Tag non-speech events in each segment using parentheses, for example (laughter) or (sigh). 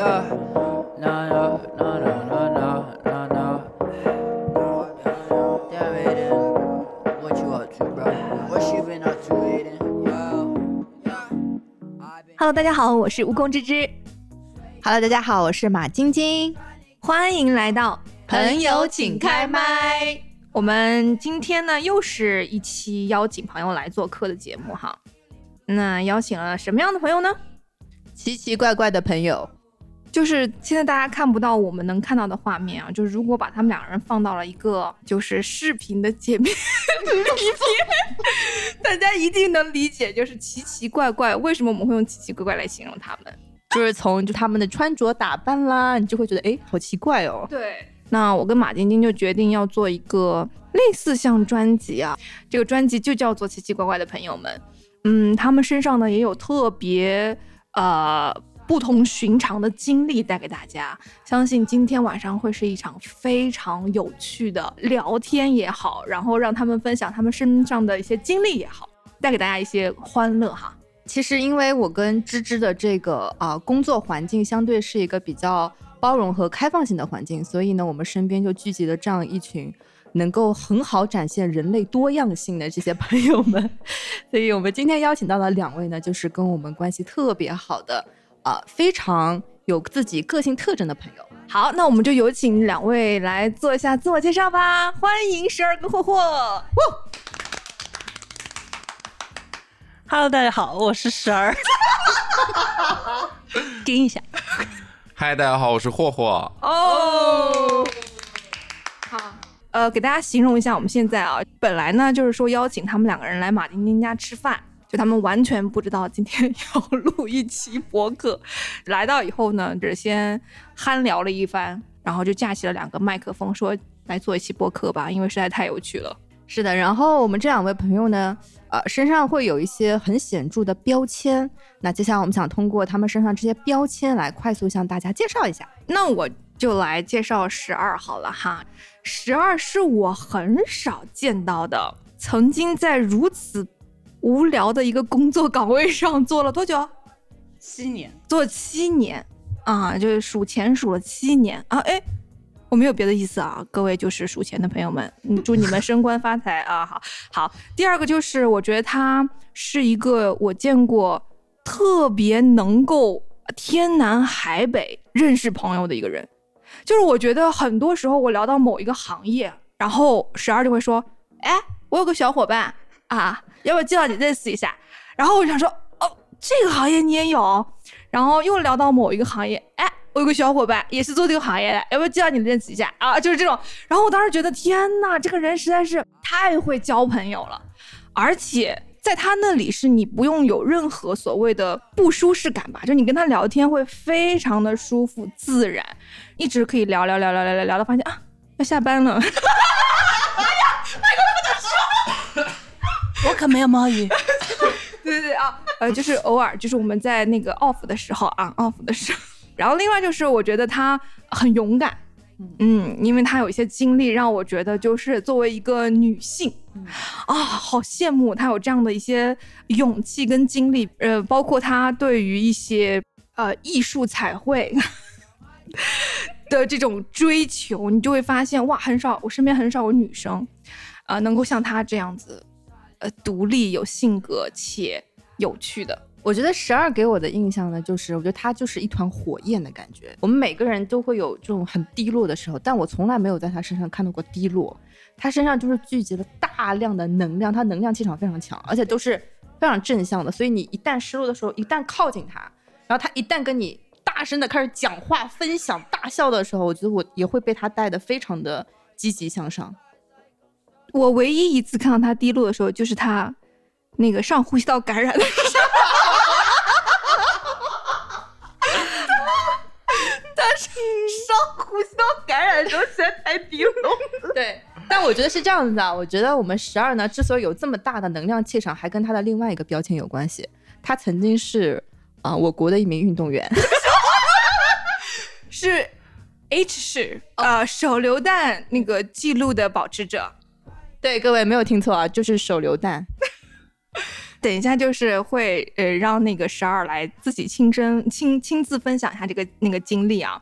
Hello，大家好，我是蜈蚣芝芝。Hello，大家好，我是马晶晶。欢迎来到朋友，请开麦。我们今天呢，又是一期邀请朋友来做客的节目哈。那邀请了什么样的朋友呢？奇奇怪怪的朋友。就是现在大家看不到我们能看到的画面啊，就是如果把他们两个人放到了一个就是视频的界面里边，(laughs) 大家一定能理解，就是奇奇怪怪。为什么我们会用奇奇怪怪来形容他们？就是从就他们的穿着打扮啦，你就会觉得哎，好奇怪哦。对，那我跟马晶晶就决定要做一个类似像专辑啊，这个专辑就叫做《奇奇怪怪的朋友们》。嗯，他们身上呢也有特别呃不同寻常的经历带给大家。相信今天晚上会是一场非常有趣的聊天也好，然后让他们分享他们身上的一些经历也好，带给大家一些欢乐哈。其实因为我跟芝芝的这个啊、工作环境相对是一个比较包容和开放性的环境，所以呢，我们身边就聚集了这样一群能够很好展现人类多样性的这些朋友们。(laughs) 所以我们今天邀请到的两位呢，就是跟我们关系特别好的啊、非常有自己个性特征的朋友。好，那我们就有请两位来做一下自我介绍吧。欢迎十二跟霍霍。Hello，大家好，我是十儿。(laughs) 跟一下，嗨，大家好，我是霍霍。哦，好，呃，给大家形容一下我们现在啊，本来呢就是说邀请他们两个人来马丁丁家吃饭，就他们完全不知道今天 (laughs) 要录一期播客，来到以后呢，只先憨聊了一番，然后就架起了两个麦克风，说来做一期播客吧，因为实在太有趣了。是的，然后我们这两位朋友呢，呃，身上会有一些很显著的标签。那接下来我们想通过他们身上这些标签来快速向大家介绍一下。那我就来介绍十二好了哈。十二是我很少见到的，曾经在如此无聊的一个工作岗位上做了多久？七年，做七年啊，就是数钱数了七年啊！哎，我没有别的意思啊，各位就是数钱的朋友们，嗯，祝你们升官发财啊！(laughs) 好好，第二个就是我觉得他是一个我见过特别能够天南海北认识朋友的一个人，就是我觉得很多时候我聊到某一个行业，然后十二就会说，哎，我有个小伙伴啊，要不要介绍你认识一下？然后我想说，哦，这个行业你也有，然后又聊到某一个行业，哎，我有个小伙伴也是做这个行业的，要不要介绍你认识一下啊？就是这种。然后我当时觉得，天呐，这个人实在是太会交朋友了，而且在他那里是你不用有任何所谓的不舒适感吧，就你跟他聊天会非常的舒服自然，一直可以聊聊聊聊聊聊聊到发现啊要下班了。我可没有摸鱼。(laughs) 对对对啊，呃，就是偶尔，就是我们在那个 off 的时候啊，off 的时候。(laughs) 然后另外就是，我觉得他很勇敢，嗯，因为他有一些经历，让我觉得就是作为一个女性，啊，好羡慕他有这样的一些勇气跟经历，呃，包括他对于一些呃艺术彩绘 (laughs) 的这种追求，你就会发现哇，很少，我身边很少有女生，呃，能够像她这样子，呃，独立、有性格且有趣的。我觉得十二给我的印象呢，就是我觉得他就是一团火焰的感觉。我们每个人都会有这种很低落的时候，但我从来没有在他身上看到过低落。他身上就是聚集了大量的能量，他能量气场非常强，而且都是非常正向的。所以你一旦失落的时候，一旦靠近他，然后他一旦跟你大声的开始讲话、分享、大笑的时候，我觉得我也会被他带的非常的积极向上。我唯一一次看到他低落的时候，就是他那个上呼吸道感染的时候。他是上呼吸道感染的时候实在太低落了。对，但我觉得是这样子的啊，我觉得我们十二呢，之所以有这么大的能量气场，还跟他的另外一个标签有关系。他曾经是啊、我国的一名运动员，(laughs) 是 H 市呃手榴弹那个记录的保持者。对各位没有听错啊，就是手榴弹。等一下就是会呃让那个十二来自己亲身亲亲自分享一下这个那个经历啊。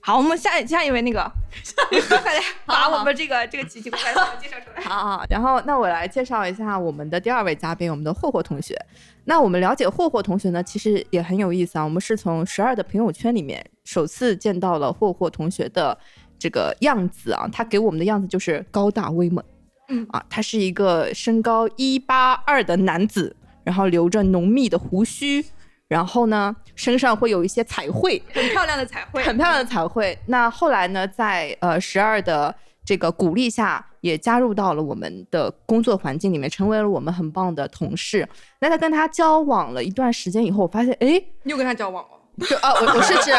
好，我们下下一位那个，(laughs) 快点把我们这个这个奇奇怪怪的介绍出来。(laughs) 好好，然后那我来介绍一下我们的第二位嘉宾，我们的霍霍同学。那我们了解霍霍同学呢，其实也很有意思啊。我们是从十二的朋友圈里面首次见到了霍霍同学的这个样子啊，他给我们的样子就是高大威猛，嗯啊，他是一个身高一八二的男子，然后留着浓密的胡须，然后呢身上会有一些彩绘，很漂亮的彩绘，很漂亮的彩绘。那后来呢，在呃十二的这个鼓励下，也加入到了我们的工作环境里面，成为了我们很棒的同事。那在跟他交往了一段时间以后，我发现，哎，你有跟他交往吗？就啊，我我是指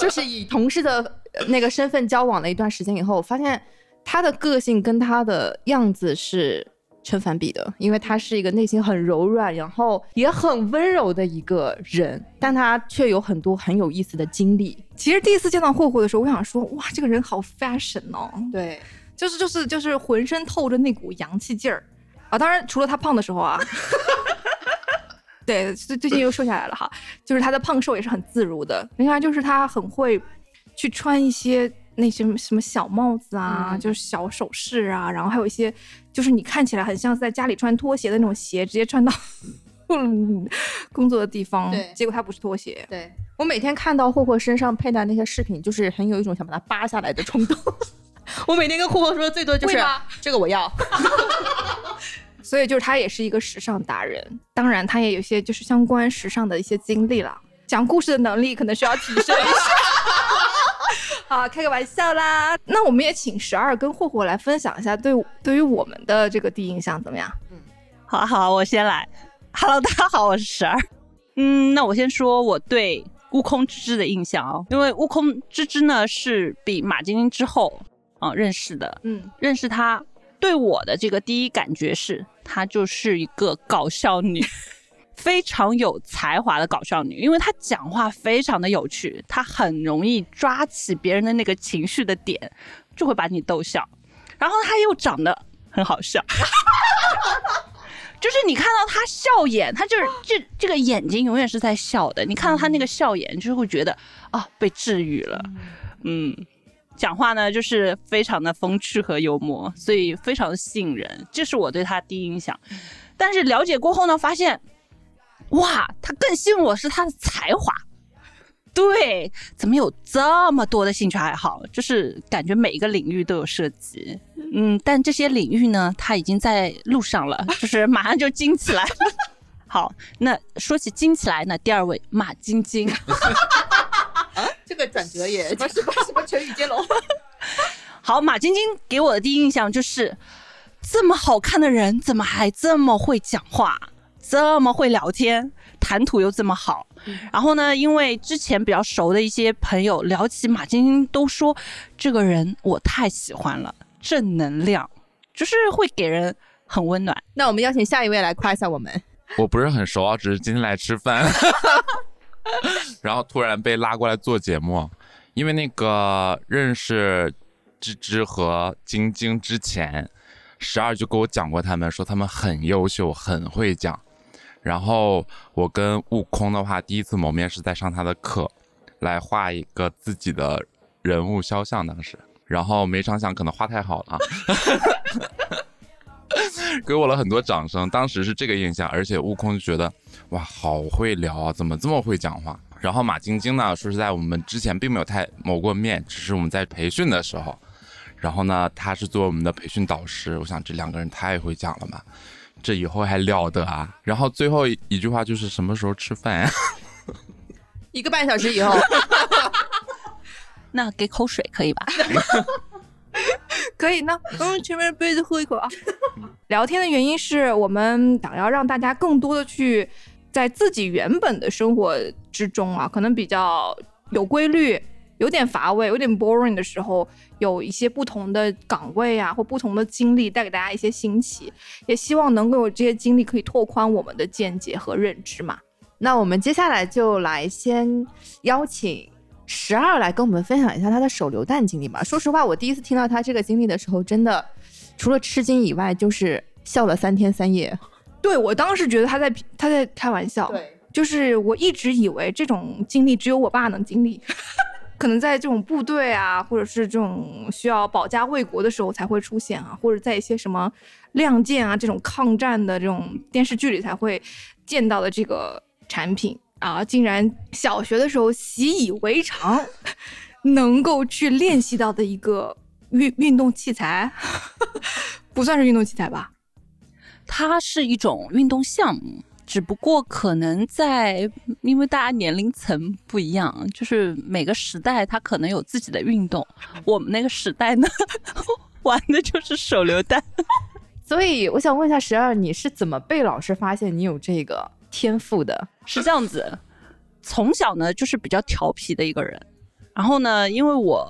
就是以同事的呃那个身份交往了一段时间以后，我发现他的个性跟他的样子是成反比的，因为他是一个内心很柔软，然后也很温柔的一个人，但他却有很多很有意思的经历。其实第一次见到霍霍的时候，我想说，哇，这个人好 fashion 哦，对，就是就是就是浑身透着那股洋气劲儿啊！当然，除了他胖的时候啊，(laughs) 对，最最近又瘦下来了哈，就是他的胖瘦也是很自如的。另外就是他很会去穿一些那些什么小帽子啊，嗯就是小首饰啊，然后还有一些就是你看起来很像是在家里穿拖鞋的那种鞋，直接穿到嗯 (laughs) 工作的地方，对结果他不是拖鞋。对我每天看到霍霍身上佩戴那些饰品，就是很有一种想把它扒下来的冲动。(laughs) 我每天跟霍霍说的最多就是这个我要。(laughs) 所以就是他也是一个时尚达人，当然他也有一些就是相关时尚的一些经历了，讲故事的能力可能需要提升一下。(laughs) 好，开个玩笑啦。那我们也请十二跟霍霍来分享一下对对于我们的这个第一印象怎么样？嗯好啊好啊，我先来。Hello，大家好，我是十二。(laughs) 嗯，那我先说我对悟空芝芝的印象哦，因为悟空芝芝呢是比马晶晶之后啊、认识的，嗯，认识她对我的这个第一感觉是，她就是一个搞笑女，非常有才华的搞笑女。因为她讲话非常的有趣，她很容易抓起别人的那个情绪的点，就会把你逗笑。然后她又长得很好笑。(laughs) 就是你看到她笑眼，她就是这这个眼睛永远是在笑的。你看到她那个笑眼，就是会觉得啊被治愈了，嗯。讲话呢，就是非常的风趣和幽默，所以非常的吸引人，这是我对他第一印象。但是了解过后呢，发现，哇，他更吸引我是他的才华。对，怎么有这么多的兴趣爱好？就是感觉每一个领域都有涉及。嗯，但这些领域呢，他已经在路上了，(laughs) 就是马上就精起来了。(laughs) 好，那说起精起来呢，第二位马晶晶。(laughs) 这个转折也什么什么什么成语接龙。好，马晶晶给我的第一印象就是，这么好看的人，怎么还这么会讲话，这么会聊天，谈吐又这么好。然后呢，因为之前比较熟的一些朋友聊起马晶晶，都说这个人我太喜欢了，正能量，就是会给人很温暖。那我们邀请下一位来夸一下我们。我不是很熟啊，只是今天来吃饭，(laughs) 然后突然被拉过来做节目，因为那个认识芝芝和晶晶之前，十二就跟我讲过他们，说他们很优秀，很会讲。然后我跟悟空的话，第一次谋面是在上他的课，来画一个自己的人物肖像，当时，然后没成想可能画太好了。(laughs) 给我了很多掌声，当时是这个印象，而且悟空就觉得哇，好会聊啊，怎么这么会讲话？然后马晶晶呢，说实在，我们之前并没有太谋过面，只是我们在培训的时候，然后呢，他是做我们的培训导师，我想这两个人太会讲了嘛，这以后还了得啊！然后最后一句话就是什么时候吃饭呀、一个半小时以后，(laughs) 那给口水可以吧？(laughs) 可以呢，嗯，前面杯子喝一口啊。聊天的原因是我们想要让大家更多的去在自己原本的生活之中啊，可能比较有规律、有点乏味、有点 boring 的时候，有一些不同的岗位啊，或不同的经历，带给大家一些新奇。也希望能够有这些经历可以拓宽我们的见解和认知嘛。那我们接下来就来先邀请十二来跟我们分享一下他的手榴弹经历吧。说实话，我第一次听到他这个经历的时候，真的除了吃惊以外，就是笑了三天三夜。对我当时觉得他在他在开玩笑，对，就是我一直以为这种经历只有我爸能经历，可能在这种部队啊，或者是这种需要保家卫国的时候才会出现啊，或者在一些什么亮剑啊这种抗战的这种电视剧里才会见到的这个产品啊，竟然小学的时候习以为常，能够去练习到的一个运运动器材，(laughs) 不算是运动器材吧？它是一种运动项目，只不过可能在因为大家年龄层不一样，就是每个时代它可能有自己的运动。我们那个时代呢，(laughs) 玩的就是手榴弹。(laughs) 所以我想问一下十二，你是怎么被老师发现你有这个天赋的？是这样子，从小呢就是比较调皮的一个人，然后呢，因为我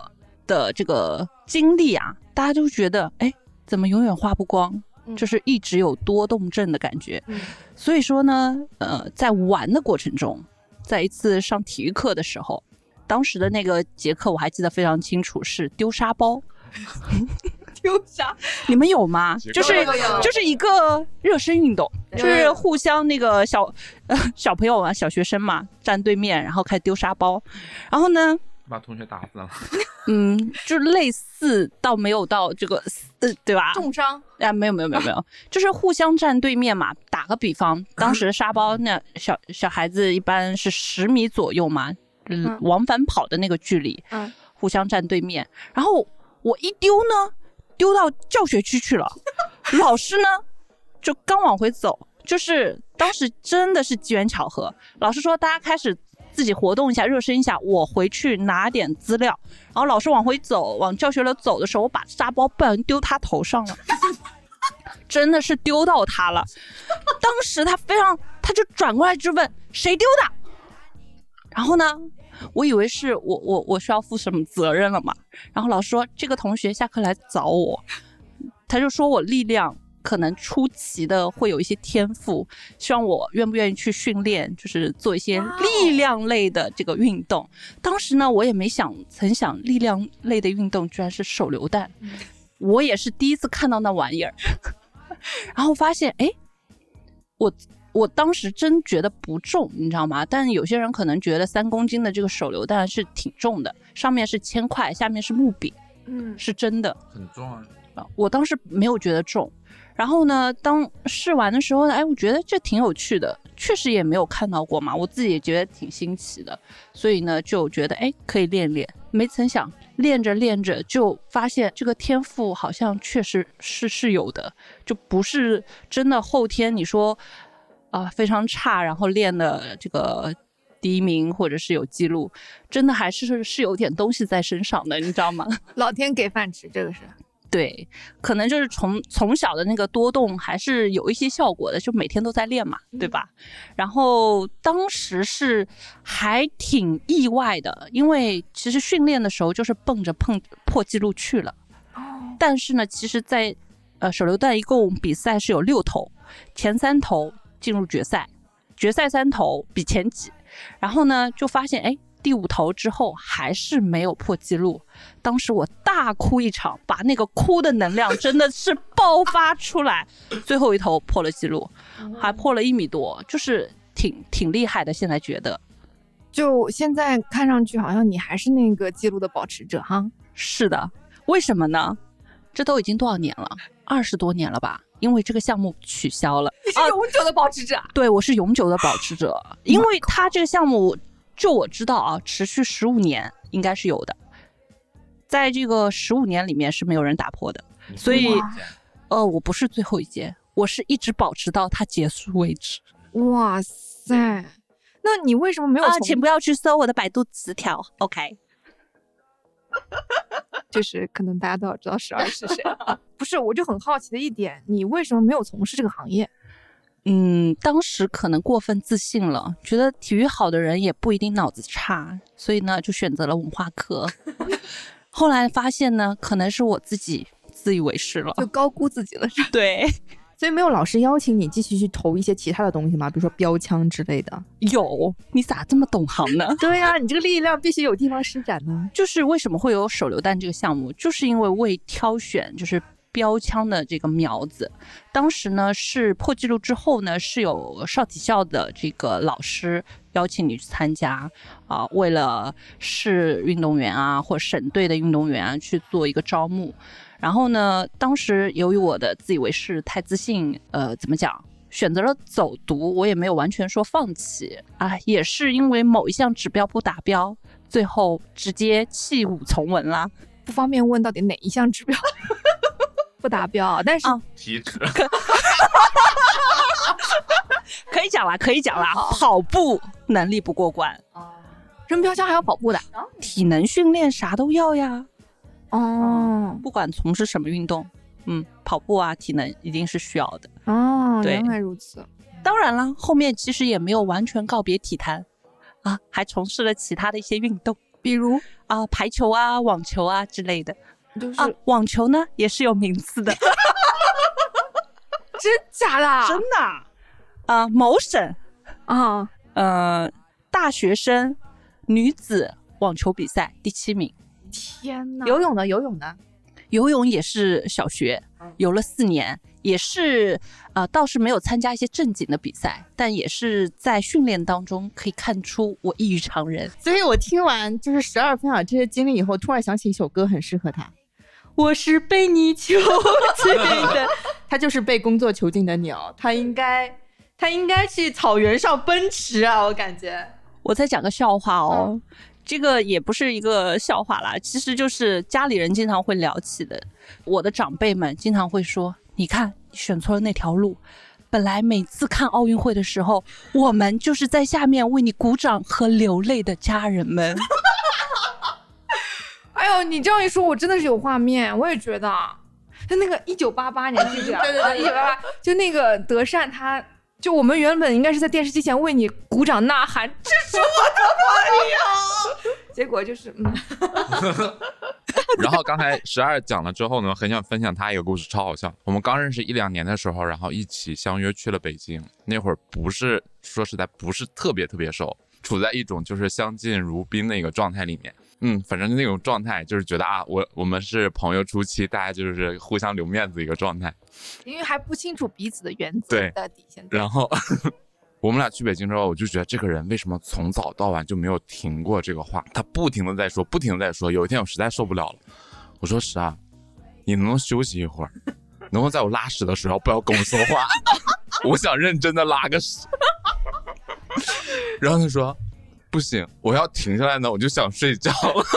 的这个经历啊，大家都觉得，哎，怎么永远花不光？嗯就是一直有多动症的感觉。嗯所以说呢，呃，在玩的过程中，在一次上体育课的时候，当时的那个节课我还记得非常清楚，是丢沙包。(laughs) 丢沙，你们有吗？就是就是一个热身运动，就是互相那个小呃小朋友啊，小学生嘛，站对面，然后开始丢沙包，然后呢，把同学打死了。(laughs) 嗯，就类似到没有到这个呃，对吧？重伤，啊，没有没有没有没有，就是互相站对面嘛。打个比方，当时沙包那小小孩子一般是十米左右嘛，嗯嗯，往返跑的那个距离，嗯，互相站对面。然后我一丢呢，丢到教学区去了，老师呢就刚往回走，就是当时真的是机缘巧合。老师说大家开始自己活动一下，热身一下，我回去拿点资料。然后老师往回走，往教学楼走的时候，我把沙包不小心丢他头上了。(laughs) 真的是丢到他了，当时他非常，他就转过来就问谁丢的，然后呢，我以为是我我我需要负什么责任了嘛，然后老师说这个同学下课来找我，他就说我力量可能出奇的会有一些天赋，希望我愿不愿意去训练，就是做一些力量类的这个运动。当时呢，我也没想曾想力量类的运动居然是手榴弹，我也是第一次看到那玩意儿，(laughs) 然后发现哎，我。我当时真觉得不重，你知道吗？但有些人可能觉得三公斤的这个手榴弹是挺重的，上面是铅块，下面是木柄，嗯，是真的。很重啊。啊，我当时没有觉得重。然后呢，当试完的时候呢，哎，我觉得这挺有趣的，确实也没有看到过嘛，我自己也觉得挺新奇的，所以呢，就觉得哎，可以练练。没曾想练着练着就发现这个天赋好像确实是是有的，就不是真的后天你说啊、非常差，然后练的这个。第一名或者是有记录，真的还是是有点东西在身上的，你知道吗？(laughs) 老天给饭吃，这个是。对，可能就是从从小的那个多动还是有一些效果的，就每天都在练嘛，对吧？然后当时是还挺意外的，因为其实训练的时候就是奔着碰破纪录去了，但是呢，其实在呃手榴弹一共比赛是有六头，前三头进入决赛，决赛三头比前几，然后呢就发现哎。第五头之后还是没有破纪录，当时我大哭一场，把那个哭的能量真的是爆发出来。最后一头破了纪录，还破了一米多，就是挺挺厉害的。现在觉得就现在看上去，好像你还是那个记录的保持者哈。是的，为什么呢？这都已经多少年了？二十多年了吧？因为这个项目取消了。你是永久的保持者啊！对，我是永久的保持者，因为他这个项目，就我知道啊，持续十五年应该是有的，在这个十五年里面是没有人打破的，所以呃，我不是最后一届，我是一直保持到它结束为止。哇塞，那你为什么没有？请不要去搜我的百度词条，OK？(laughs) 就是可能大家都要知道十二是谁。(laughs) 不是，我就很好奇的一点，你为什么没有从事这个行业？嗯，当时可能过分自信了，觉得体育好的人也不一定脑子差，所以呢，就选择了文化课。(laughs) 后来发现呢，可能是我自己自以为是了。就高估自己了，对，(laughs) 所以没有老师邀请你继续去投一些其他的东西吗？比如说标枪之类的。有，你咋这么懂行呢？(laughs) 对呀、你这个力量必须有地方施展呢。就是为什么会有手榴弹这个项目，就是因为为挑选就是标枪的这个苗子。当时呢是破纪录之后呢，是有少体校的这个老师邀请你去参加啊、为了市运动员啊或省队的运动员啊去做一个招募。然后呢，当时由于我的自以为是太自信，呃，怎么讲？选择了走读，我也没有完全说放弃啊，也是因为某一项指标不达标，最后直接弃武从文啦。不方便问到底哪一项指标 (laughs) 不达标啊，但是啊体脂，可以讲啦，可以讲啦，跑步能力不过关，扔标枪还要跑步的体能训练啥都要呀，哦不管从事什么运动，嗯，跑步啊，体能一定是需要的。哦，对原来如此。当然了，后面其实也没有完全告别体坛啊，还从事了其他的一些运动比如啊，排球啊、网球啊之类的就是、啊。网球呢也是有名次的，(laughs) 真假的？真的啊啊，某省啊？呃大学生女子网球比赛第七名，天呐！游泳呢游泳呢，游泳也是小学游了四年，也是呃倒是没有参加一些正经的比赛，但也是在训练当中可以看出我异于常人。所以我听完就是十二分享这些经历以后，突然想起一首歌很适合他。我是被你囚禁的，(laughs) 他就是被工作囚禁的鸟，他应该他应该去草原上奔驰啊，我感觉。我再讲个笑话哦，这个也不是一个笑话啦，其实就是家里人经常会聊起的。我的长辈们经常会说：“你看，你选错了那条路。”本来每次看奥运会的时候，我们就是在下面为你鼓掌和流泪的家人们。(laughs) 哎呦，你这样一说，我真的是有画面，我也觉得，就那个一九八八年，记不记得？对对对一九八八，就那个德善他。就我们原本应该是在电视机前为你鼓掌呐喊，这是我的朋友，(laughs) 结果就是嗯，(laughs) 然后刚才十二讲了之后呢，很想分享他一个故事，超好笑。我们刚认识一两年的时候，然后一起相约去了北京。那会儿不是说实在不是特别特别熟，处在一种就是相敬如宾的一个状态里面。嗯，反正那种状态就是觉得啊，我我们是朋友初期，大家就是互相留面子一个状态。因为还不清楚彼此的原则对的底线。然后 (laughs) 我们俩去北京之后，我就觉得这个人为什么从早到晚就没有停过这个话？他不停的在说，不停的在说。有一天我实在受不了了，我说十二，你能不能休息一会儿？能不能在我拉屎的时候不要跟我说话？(laughs) 我想认真的拉个屎。(laughs) 然后他说不行，我要停下来呢，我就想睡觉。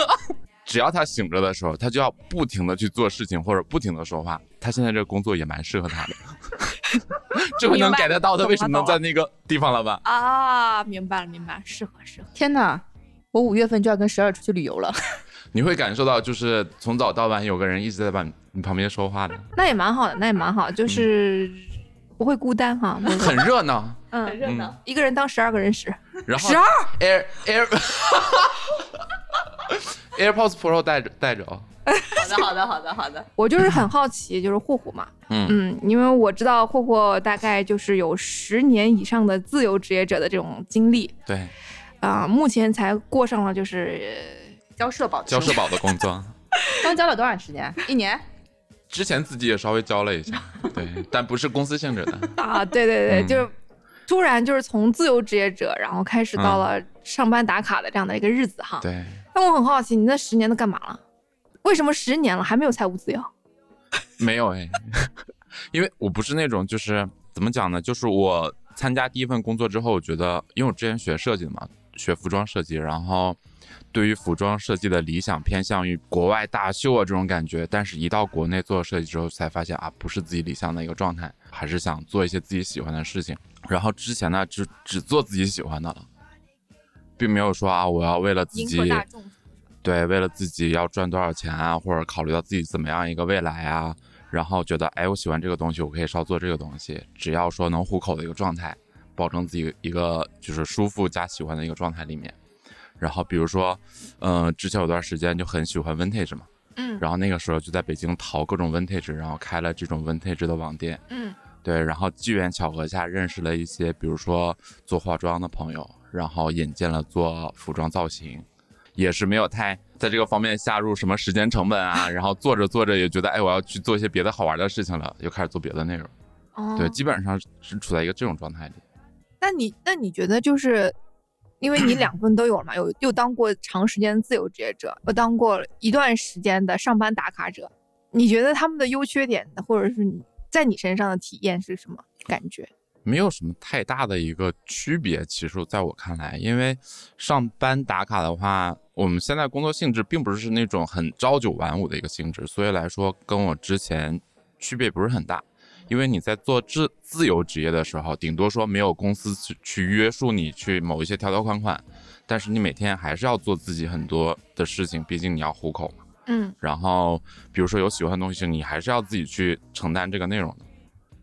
(laughs) 只要他醒着的时候，他就要不停的去做事情或者不停的说话。他现在这个工作也蛮适合他的，(laughs) 这回能 get 得到他为什么能在那个地方了吧？啊，明白了，明白了，适合适合。天哪，我五月份就要跟十二出去旅游了。(laughs) 你会感受到，就是从早到晚有个人一直在把你旁边说话的，那也蛮好的，那也蛮好，就是不会孤单哈。(laughs) 很热闹。嗯，很热闹一个人当十二个人使，然后十二 Air Air (laughs) AirPods Pro 带着带着哦。好的，好的，好的，好的。我就是很好奇，就是霍霍嘛，嗯嗯，因为我知道霍霍大概就是有十年以上的自由职业者的这种经历对，啊、目前才过上了就是交社保的交社保的工作，(laughs) 刚交了多长时间？一年。之前自己也稍微教了一下，(laughs) 对，但不是公司性质的。(laughs) 啊，对对对，嗯就是突然就是从自由职业者，然后开始到了上班打卡的这样的一个日子哈。对，但我很好奇，你那十年都干嘛了？为什么十年了还没有财务自由？(laughs) 没有哎，因为我不是那种就是怎么讲呢，就是我参加第一份工作之后，我觉得，因为我之前学设计的嘛，学服装设计，然后对于服装设计的理想偏向于国外大秀啊这种感觉，但是一到国内做设计之后，才发现啊，不是自己理想的一个状态，还是想做一些自己喜欢的事情。然后之前呢，只只做自己喜欢的了，并没有说啊，我要为了自己。对，为了自己要赚多少钱啊，或者考虑到自己怎么样一个未来啊，然后觉得哎，我喜欢这个东西，我可以少做这个东西，只要说能糊口的一个状态，保证自己一个就是舒服加喜欢的一个状态里面。然后比如说，嗯、之前有段时间就很喜欢 vintage 嘛，嗯然后那个时候就在北京淘各种 vintage，然后开了这种 vintage 的网店，嗯对，然后机缘巧合下认识了一些，比如说做化妆的朋友，然后引荐了做服装造型。也是没有太在这个方面下入什么时间成本啊，(laughs) 然后做着做着也觉得，哎，我要去做一些别的好玩的事情了，又开始做别的内容。哦对，基本上是处在一个这种状态里。那你那你觉得就是，因为你两份都有了嘛，有又当过长时间自由职业者，又当过一段时间的上班打卡者，你觉得他们的优缺点，或者是你在你身上的体验是什么感觉？没有什么太大的一个区别，其实在我看来，因为上班打卡的话，我们现在工作性质并不是那种很朝九晚五的一个性质，所以来说跟我之前区别不是很大。因为你在做自自由职业的时候，顶多说没有公司去去约束你去某一些条条款款，但是你每天还是要做自己很多的事情，毕竟你要糊口嘛。嗯然后比如说有喜欢的东西，你还是要自己去承担这个内容的。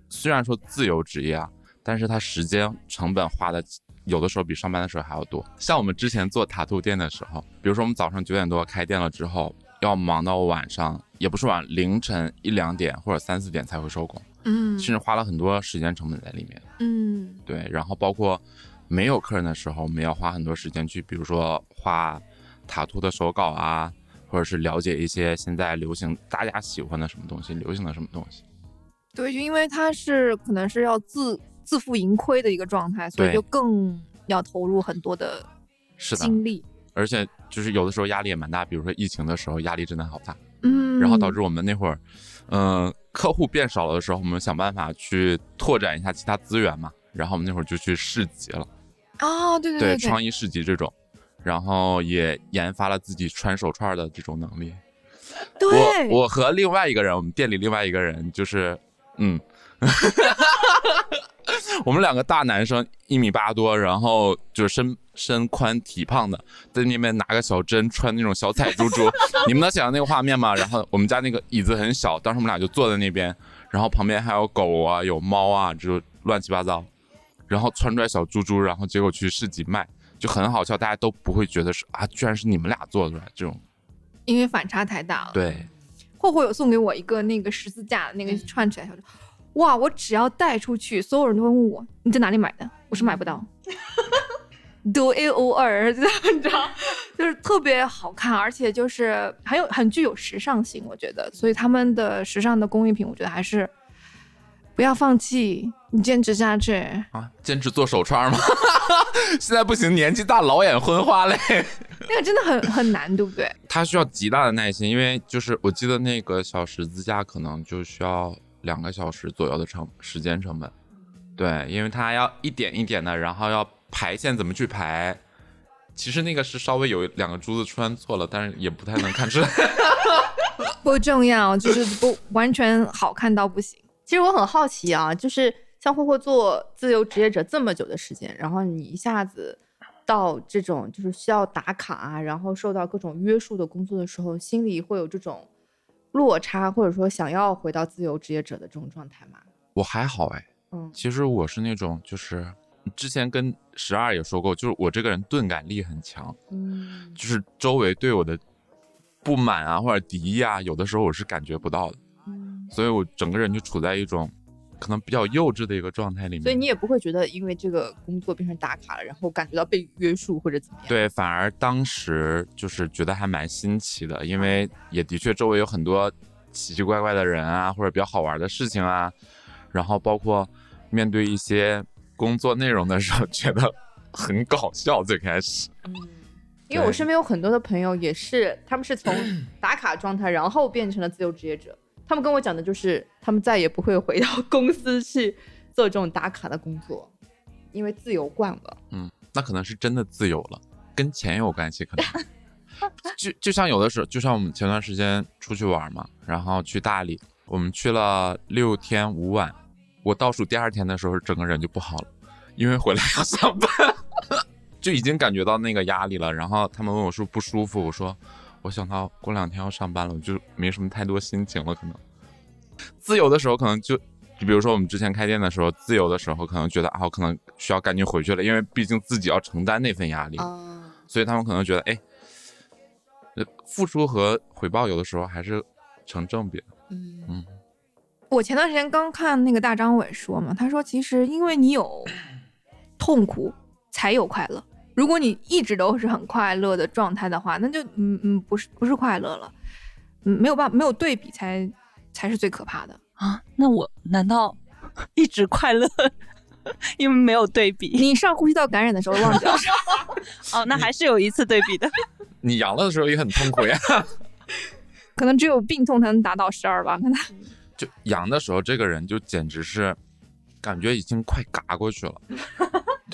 虽然说自由职业啊，但是它时间成本花的有的时候比上班的时候还要多。像我们之前做塔兔店的时候，比如说我们早上九点多开店了之后，要忙到晚上，也不是晚凌晨一两点或者三四点才会收工，嗯甚至花了很多时间成本在里面。嗯对，然后包括没有客人的时候，我们要花很多时间去，比如说画塔图的手稿啊，或者是了解一些现在流行大家喜欢的什么东西，流行的什么东西。对，就因为它是可能是要自自负盈亏的一个状态，所以就更要投入很多的精力。而且就是有的时候压力也蛮大，比如说疫情的时候压力真的好大，嗯，然后导致我们那会儿，嗯、客户变少了的时候，我们想办法去拓展一下其他资源嘛，然后我们那会儿就去市集了。啊，对对对创意市集这种，然后也研发了自己穿手串的这种能力。对，我我和另外一个人，我们店里另外一个人就是，嗯，(laughs) 我们两个大男生一米八多，然后就是身身宽体胖的，在那边拿个小针穿那种小彩珠珠，(laughs) 你们能想象那个画面吗？然后我们家那个椅子很小，当时我们俩就坐在那边，然后旁边还有狗啊，有猫啊，就乱七八糟，然后穿出来小珠珠，然后结果去市集卖，就很好笑，大家都不会觉得是啊，居然是你们俩做出来这种，因为反差太大了。对。霍霍有送给我一个那个十字架，那个串起来小，哇！我只要带出去，所有人都会问我你在哪里买的，我是买不到，(laughs) 独一无二，(laughs) 你知道，就是特别好看，而且就是很有很具有时尚性，我觉得，所以他们的时尚的工艺品，我觉得还是不要放弃，你坚持下去。啊，坚持做手串吗？(laughs) 现在不行，年纪大，老眼昏花嘞。那个真的很很难，对不对？它需要极大的耐心，因为就是我记得那个小十字架可能就需要两个小时左右的成时间成本。对，因为它要一点一点的，然后要排线怎么去排。其实那个是稍微有两个珠子穿错了，但是也不太能看出来。(laughs) 不重要，就是不完全好看到不行。其实我很好奇啊，就是像霍霍做自由职业者这么久的时间，然后你一下子到这种就是需要打卡啊，然后受到各种约束的工作的时候，心里会有这种落差，或者说想要回到自由职业者的这种状态吗？我还好哎，嗯。其实我是那种就是之前跟十二也说过，就是我这个人钝感力很强，嗯。就是周围对我的不满啊或者敌意啊，有的时候我是感觉不到的，嗯，所以我整个人就处在一种可能比较幼稚的一个状态里面。所以你也不会觉得因为这个工作变成打卡了，然后感觉到被约束或者怎么样？，对，反而当时就是觉得还蛮新奇的，因为也的确周围有很多奇奇怪怪的人啊，或者比较好玩的事情啊，然后包括面对一些工作内容的时候，觉得很搞笑。最开始，嗯，因为我身边有很多的朋友也是，他们是从打卡状态，然后变成了自由职业者。他们跟我讲的就是，他们再也不会回到公司去做这种打卡的工作，因为自由惯了。嗯，那可能是真的自由了，跟钱有关系，可能。就 (laughs) 就像有的时候，就像我们前段时间出去玩嘛，然后去大理，我们去了六天五晚，我倒数第二天的时候，整个人就不好了，因为回来要上班，(laughs) 就已经感觉到那个压力了。然后他们问我说不舒服，我说我想到过两天要上班了，我就没什么太多心情了，可能。自由的时候可能就，就比如说我们之前开店的时候，自由的时候可能觉得啊，我可能需要赶紧回去了，因为毕竟自己要承担那份压力，啊，所以他们可能觉得，哎，呃付出和回报有的时候还是成正比的。嗯嗯，我前段时间刚看那个大张伟说嘛，他说其实因为你有痛苦才有快乐，如果你一直都是很快乐的状态的话，那就嗯嗯不是不是快乐了，嗯没有办法没有对比才才是最可怕的。啊，那我难道 (laughs) 一直快乐？(laughs) 因为没有对比你上呼吸道感染的时候忘记了，(laughs) 哦，那还是有一次对比的。你阳了的时候也很痛苦呀。可能只有病痛才能达到十二吧，可能。就阳的时候，这个人就简直是感觉已经快嘎过去了。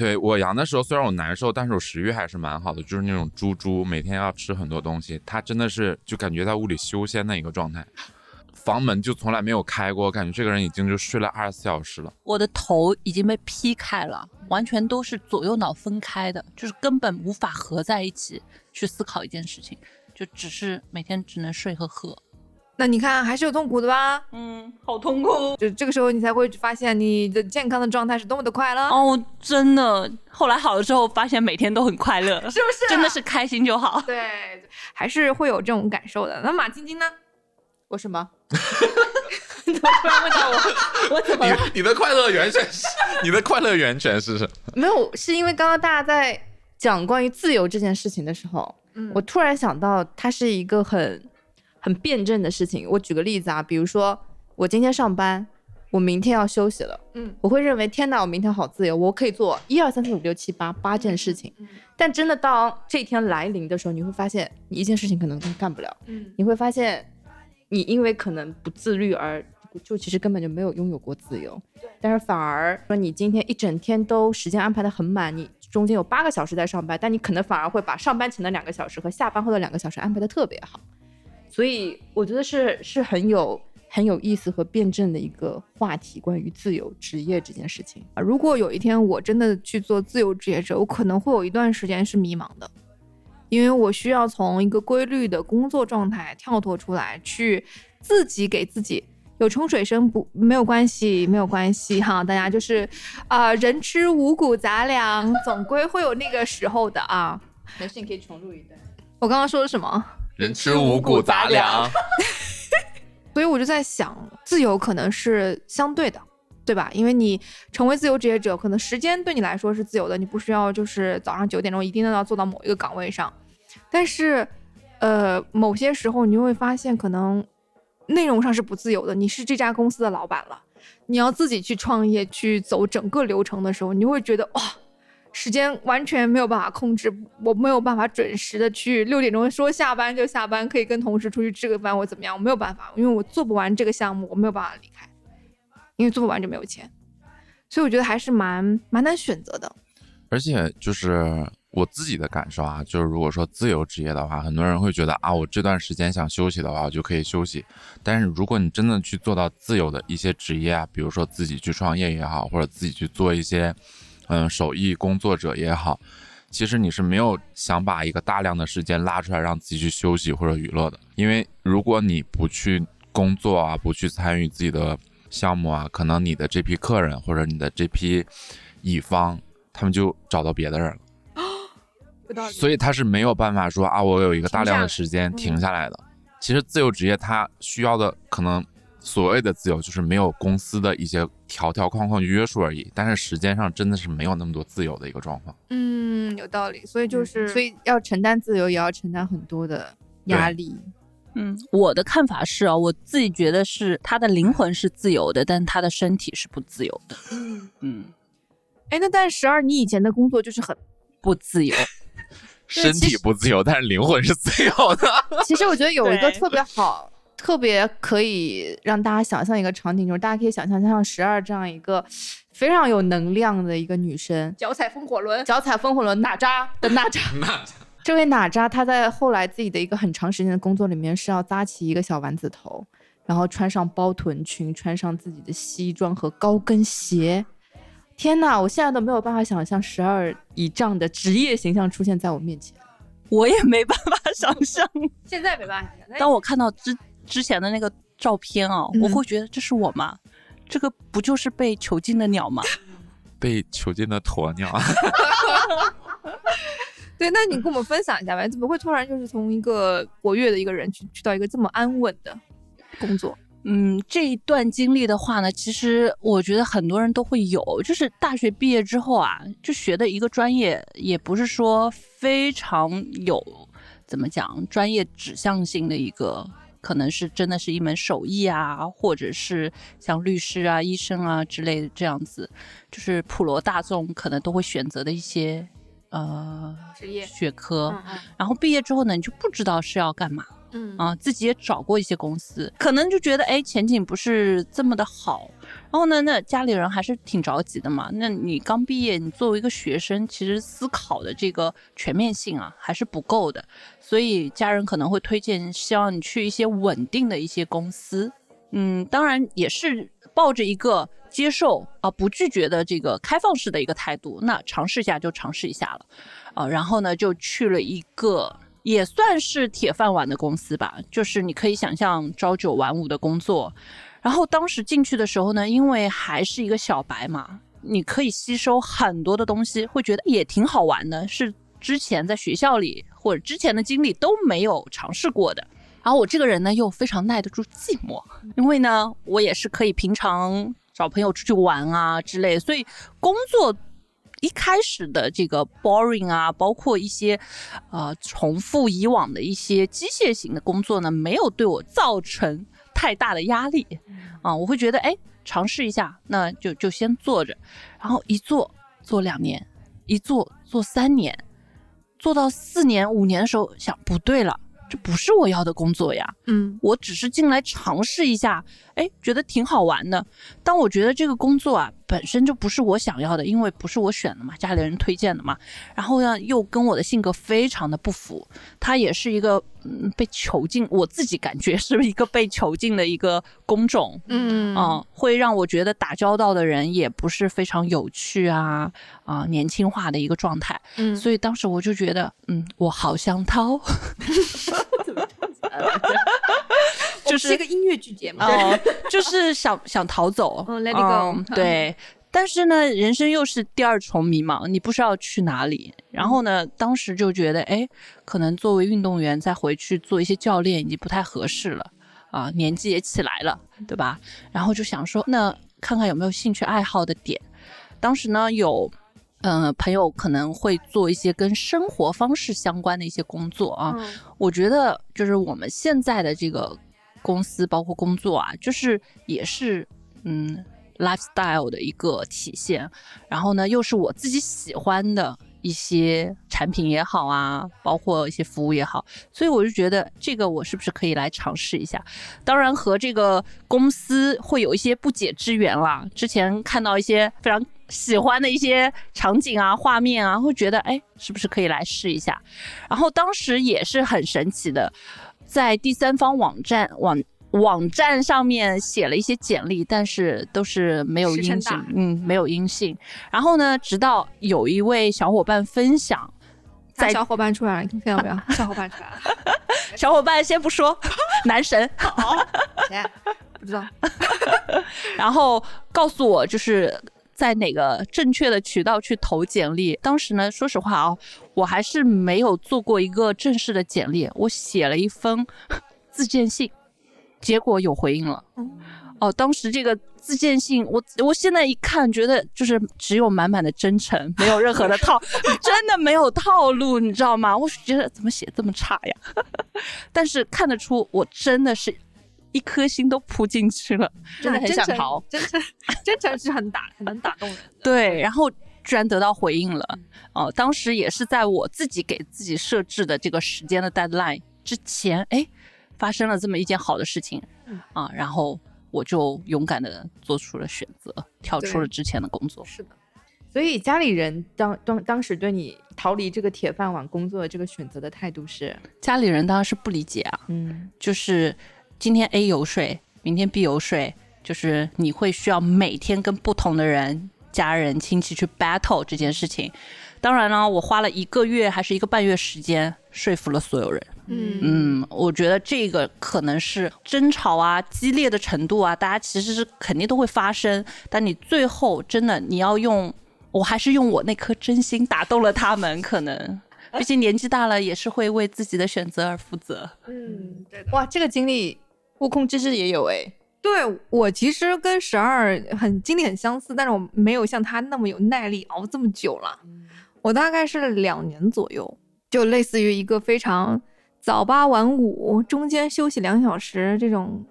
对我阳的时候，虽然我难受，但是我食欲还是蛮好的，就是那种猪猪，每天要吃很多东西。他真的是就感觉在屋里修仙的一个状态，房门就从来没有开过，感觉这个人已经就睡了二十四小时了。我的头已经被劈开了，完全都是左右脑分开的，就是根本无法合在一起去思考一件事情，就只是每天只能睡和喝。那你看还是有痛苦的吧？嗯，好痛苦就这个时候你才会发现你的健康的状态是多么的快乐，哦，真的。后来好了之后，发现每天都很快乐，是不是？真的是开心就好。对，还是会有这种感受的。那马晶晶呢？我什么？(laughs) 你怎么突然问到我？我怎么了？你的快乐源泉是你的快乐源泉是什么？没有，是因为刚刚大家在讲关于自由这件事情的时候，嗯我突然想到，它是一个很很辩证的事情。我举个例子啊，比如说我今天上班，我明天要休息了，嗯，我会认为天哪，我明天好自由，我可以做一二三四五六七八八件事情。嗯但真的当这一天来临的时候，你会发现你一件事情可能都干不了，嗯你会发现你因为可能不自律而就其实根本就没有拥有过自由，但是反而说你今天一整天都时间安排的很满，你中间有八个小时在上班，但你可能反而会把上班前的两个小时和下班后的两个小时安排的特别好，所以我觉得是是很有很有意思和辩证的一个话题，关于自由职业这件事情。啊如果有一天我真的去做自由职业者，我可能会有一段时间是迷茫的，因为我需要从一个规律的工作状态跳脱出来，去自己给自己。有冲水声不没有关系，没有关系哈，大家就是，啊、人吃五谷杂粮，总归会有那个时候的啊。没事，你可以重录一段。我刚刚说的什么？人吃五谷杂粮，(laughs) 所以我就在想，自由可能是相对的，对吧？因为你成为自由职业者，可能时间对你来说是自由的，你不需要就是早上九点钟一定要做到某一个岗位上。但是，呃，某些时候你会发现，可能内容上是不自由的。你是这家公司的老板了，你要自己去创业，去走整个流程的时候，你会觉得哇。时间完全没有办法控制，我没有办法准时的去六点钟说下班就下班，可以跟同事出去吃个饭或怎么样，我没有办法，因为我做不完这个项目，我没有办法离开，因为做不完就没有钱，所以我觉得还是蛮蛮难选择的。而且就是我自己的感受啊，就是如果说自由职业的话，很多人会觉得啊，我这段时间想休息的话，我就可以休息。但是如果你真的去做到自由的一些职业啊，比如说自己去创业也好，或者自己去做一些嗯手艺工作者也好，其实你是没有想把一个大量的时间拉出来让自己去休息或者娱乐的，因为如果你不去工作啊，不去参与自己的项目啊，可能你的这批客人或者你的这批乙方，他们就找到别的人了。(gasps) 所以他是没有办法说啊，我有一个大量的时间停下来的。其实自由职业他需要的可能所谓的自由，就是没有公司的一些条条框框约束而已。但是时间上真的是没有那么多自由的一个状况。嗯，有道理。所以就是，所以要承担自由，也要承担很多的压力。嗯，我的看法是啊，我自己觉得是他的灵魂是自由的，但他的身体是不自由的。嗯，哎，那但十二，你以前的工作就是很不自由。(laughs) 身体不自由，但是灵魂是自由的。(laughs) 其实我觉得有一个特别好、特别可以让大家想象一个场景，就是大家可以想象像十二这样一个非常有能量的一个女生，脚踩风火轮。脚踩风火轮哪吒的哪吒。(laughs) 那这位哪吒，他在后来自己的一个很长时间的工作里面是要扎起一个小丸子头，然后穿上包臀裙，穿上自己的西装和高跟鞋。天呐，我现在都没有办法想象十二以这样的职业形象出现在我面前。我也没办法想象。(laughs) 现在没办法想象，当我看到之之前的那个照片啊，嗯我会觉得这是我吗？这个不就是被囚禁的鸟吗？被囚禁的鸵鸟，(laughs) 对，那你跟我们分享一下呗？怎么会突然就是从一个活跃的一个人去去到一个这么安稳的工作？嗯，这一段经历的话呢，其实我觉得很多人都会有，就是大学毕业之后啊，就学的一个专业，也不是说非常有怎么讲专业指向性的一个，可能是真的是一门手艺啊，或者是像律师啊、医生啊之类的这样子，就是普罗大众可能都会选择的一些呃职业学科。嗯然后毕业之后呢，你就不知道是要干嘛。嗯啊，自己也找过一些公司，可能就觉得哎前景不是这么的好，然后呢，那家里人还是挺着急的嘛。那你刚毕业，你作为一个学生，其实思考的这个全面性啊还是不够的，所以家人可能会推荐，希望你去一些稳定的一些公司。嗯，当然也是抱着一个接受啊、不拒绝的这个开放式的一个态度，那尝试一下就尝试一下了，啊、然后呢就去了一个也算是铁饭碗的公司吧，就是你可以想象朝九晚五的工作。然后当时进去的时候呢，因为还是一个小白嘛，你可以吸收很多的东西，会觉得也挺好玩的，是之前在学校里或者之前的经历都没有尝试过的。然后我这个人呢，又非常耐得住寂寞，因为呢，我也是可以平常找朋友出去玩啊之类，所以工作一开始的这个 boring 啊，包括一些呃重复以往的一些机械型的工作呢，没有对我造成太大的压力啊，我会觉得哎，尝试一下，那就就先做着，然后一做做两年，一做做三年，做到四年五年的时候，想不对了。这不是我要的工作呀，嗯。我只是进来尝试一下，哎，觉得挺好玩的。但我觉得这个工作啊本身就不是我想要的，因为不是我选的嘛，家里人推荐的嘛，然后呢又跟我的性格非常的不符，它也是一个嗯被囚禁，我自己感觉是一个被囚禁的一个工种，嗯。嗯，会让我觉得打交道的人也不是非常有趣啊啊、年轻化的一个状态，嗯。所以当时我就觉得，嗯，我好想逃，(laughs) 这是一个音乐剧节目，哦，(laughs) 就是想想逃走，嗯，let it go 嗯对。但是呢，人生又是第二重迷茫，你不知道去哪里。然后呢，当时就觉得，哎，可能作为运动员再回去做一些教练已经不太合适了。啊，年纪也起来了，对吧？然后就想说，那看看有没有兴趣爱好的点。当时呢，有嗯、呃朋友可能会做一些跟生活方式相关的一些工作啊，嗯。我觉得就是我们现在的这个公司，包括工作啊，就是也是嗯 lifestyle 的一个体现。然后呢，又是我自己喜欢的一些产品也好啊，包括一些服务也好，所以我就觉得这个我是不是可以来尝试一下？当然和这个公司会有一些不解之缘啦。之前看到一些非常喜欢的一些场景啊、画面啊，会觉得哎，是不是可以来试一下？然后当时也是很神奇的，在第三方网站网。网站上面写了一些简历，但是都是没有音信，嗯，没有音信。然后呢，直到有一位小伙伴分享，在在小伙伴出来了，你看到没有？(laughs) 小伙伴出来了，小伙伴先不说，男神，(laughs) 谁？不知道。(laughs) 然后告诉我就是在哪个正确的渠道去投简历。当时呢，说实话啊，我还是没有做过一个正式的简历，我写了一封 (laughs) 自荐信，结果有回应了。哦，当时这个自荐信，我我现在一看，觉得就是只有满满的真诚，(laughs) 没有任何的套，真的没有套路，你知道吗？我觉得怎么写这么差呀？(laughs) 但是看得出，我真的是一颗心都扑进去了。真的很想逃。真诚，(laughs) 真诚是很打，很能打动人的。对，然后居然得到回应了。哦、当时也是在我自己给自己设置的这个时间的 deadline 之前，哎，发生了这么一件好的事情啊，然后我就勇敢的做出了选择，跳出了之前的工作。是的，所以家里人当当当时对你逃离这个铁饭碗工作的这个选择的态度是，家里人当然是不理解啊，嗯，就是今天 A 游说，明天 B 游说，就是你会需要每天跟不同的人、家人、亲戚去 battle 这件事情。当然呢，我花了一个月还是一个半月时间说服了所有人。嗯嗯，我觉得这个可能是争吵啊、激烈的程度啊，大家其实是肯定都会发生，但你最后真的你要用，我还是用我那颗真心打动了他们，可能。毕竟年纪大了，也是会为自己的选择而负责。嗯，对的。哇，这个经历悟空之之也有哎，对我其实跟十二很经历很相似，但是我没有像他那么有耐力熬这么久了。我大概是两年左右，就类似于一个非常早八晚五，中间休息两小时这种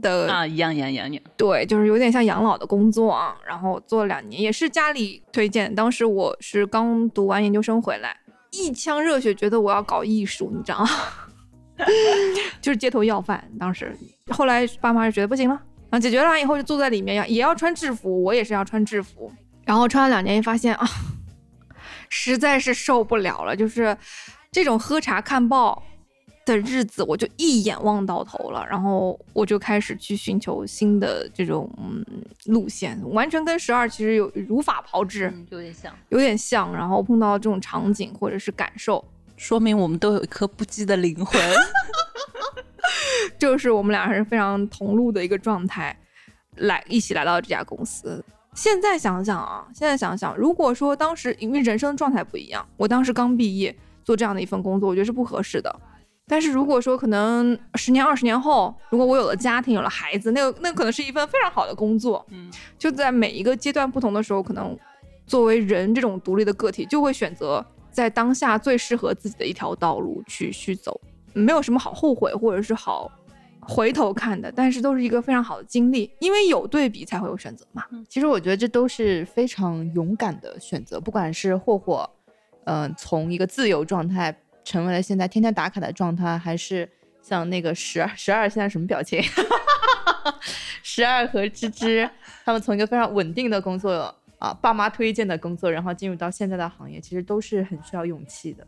的啊，一样一样一样一样。对，就是有点像养老的工作啊。然后做了两年，也是家里推荐。当时我是刚读完研究生回来，一腔热血，觉得我要搞艺术，你知道吗？(laughs) 就是街头要饭。当时后来爸妈就觉得不行了，啊，解决了以后就坐在里面要也要穿制服，我也是要穿制服。然后穿了两年，一发现啊，(laughs) 实在是受不了了，就是这种喝茶看报。的日子我就一眼望到头了，然后我就开始去寻求新的这种嗯路线，完全跟十二其实有如法炮制，有点像，有点像。然后碰到这种场景或者是感受，说明我们都有一颗不羁的灵魂，(laughs) 就是我们俩是非常同路的一个状态，来一起来到这家公司。现在想想啊，现在想想，如果说当时因为人生状态不一样，我当时刚毕业做这样的一份工作，我觉得是不合适的。但是如果说可能十年二十年后，如果我有了家庭有了孩子，那个那可能是一份非常好的工作。嗯，就在每一个阶段不同的时候，可能作为人这种独立的个体，就会选择在当下最适合自己的一条道路去去走，没有什么好后悔或者是好回头看的。但是都是一个非常好的经历，因为有对比才会有选择嘛。其实我觉得这都是非常勇敢的选择，不管是霍霍，嗯，从一个自由状态。成为了现在天天打卡的状态，还是像那个十二十二现在什么表情？(laughs) 十二和芝芝他们从一个非常稳定的工作啊，爸妈推荐的工作，然后进入到现在的行业，其实都是很需要勇气的。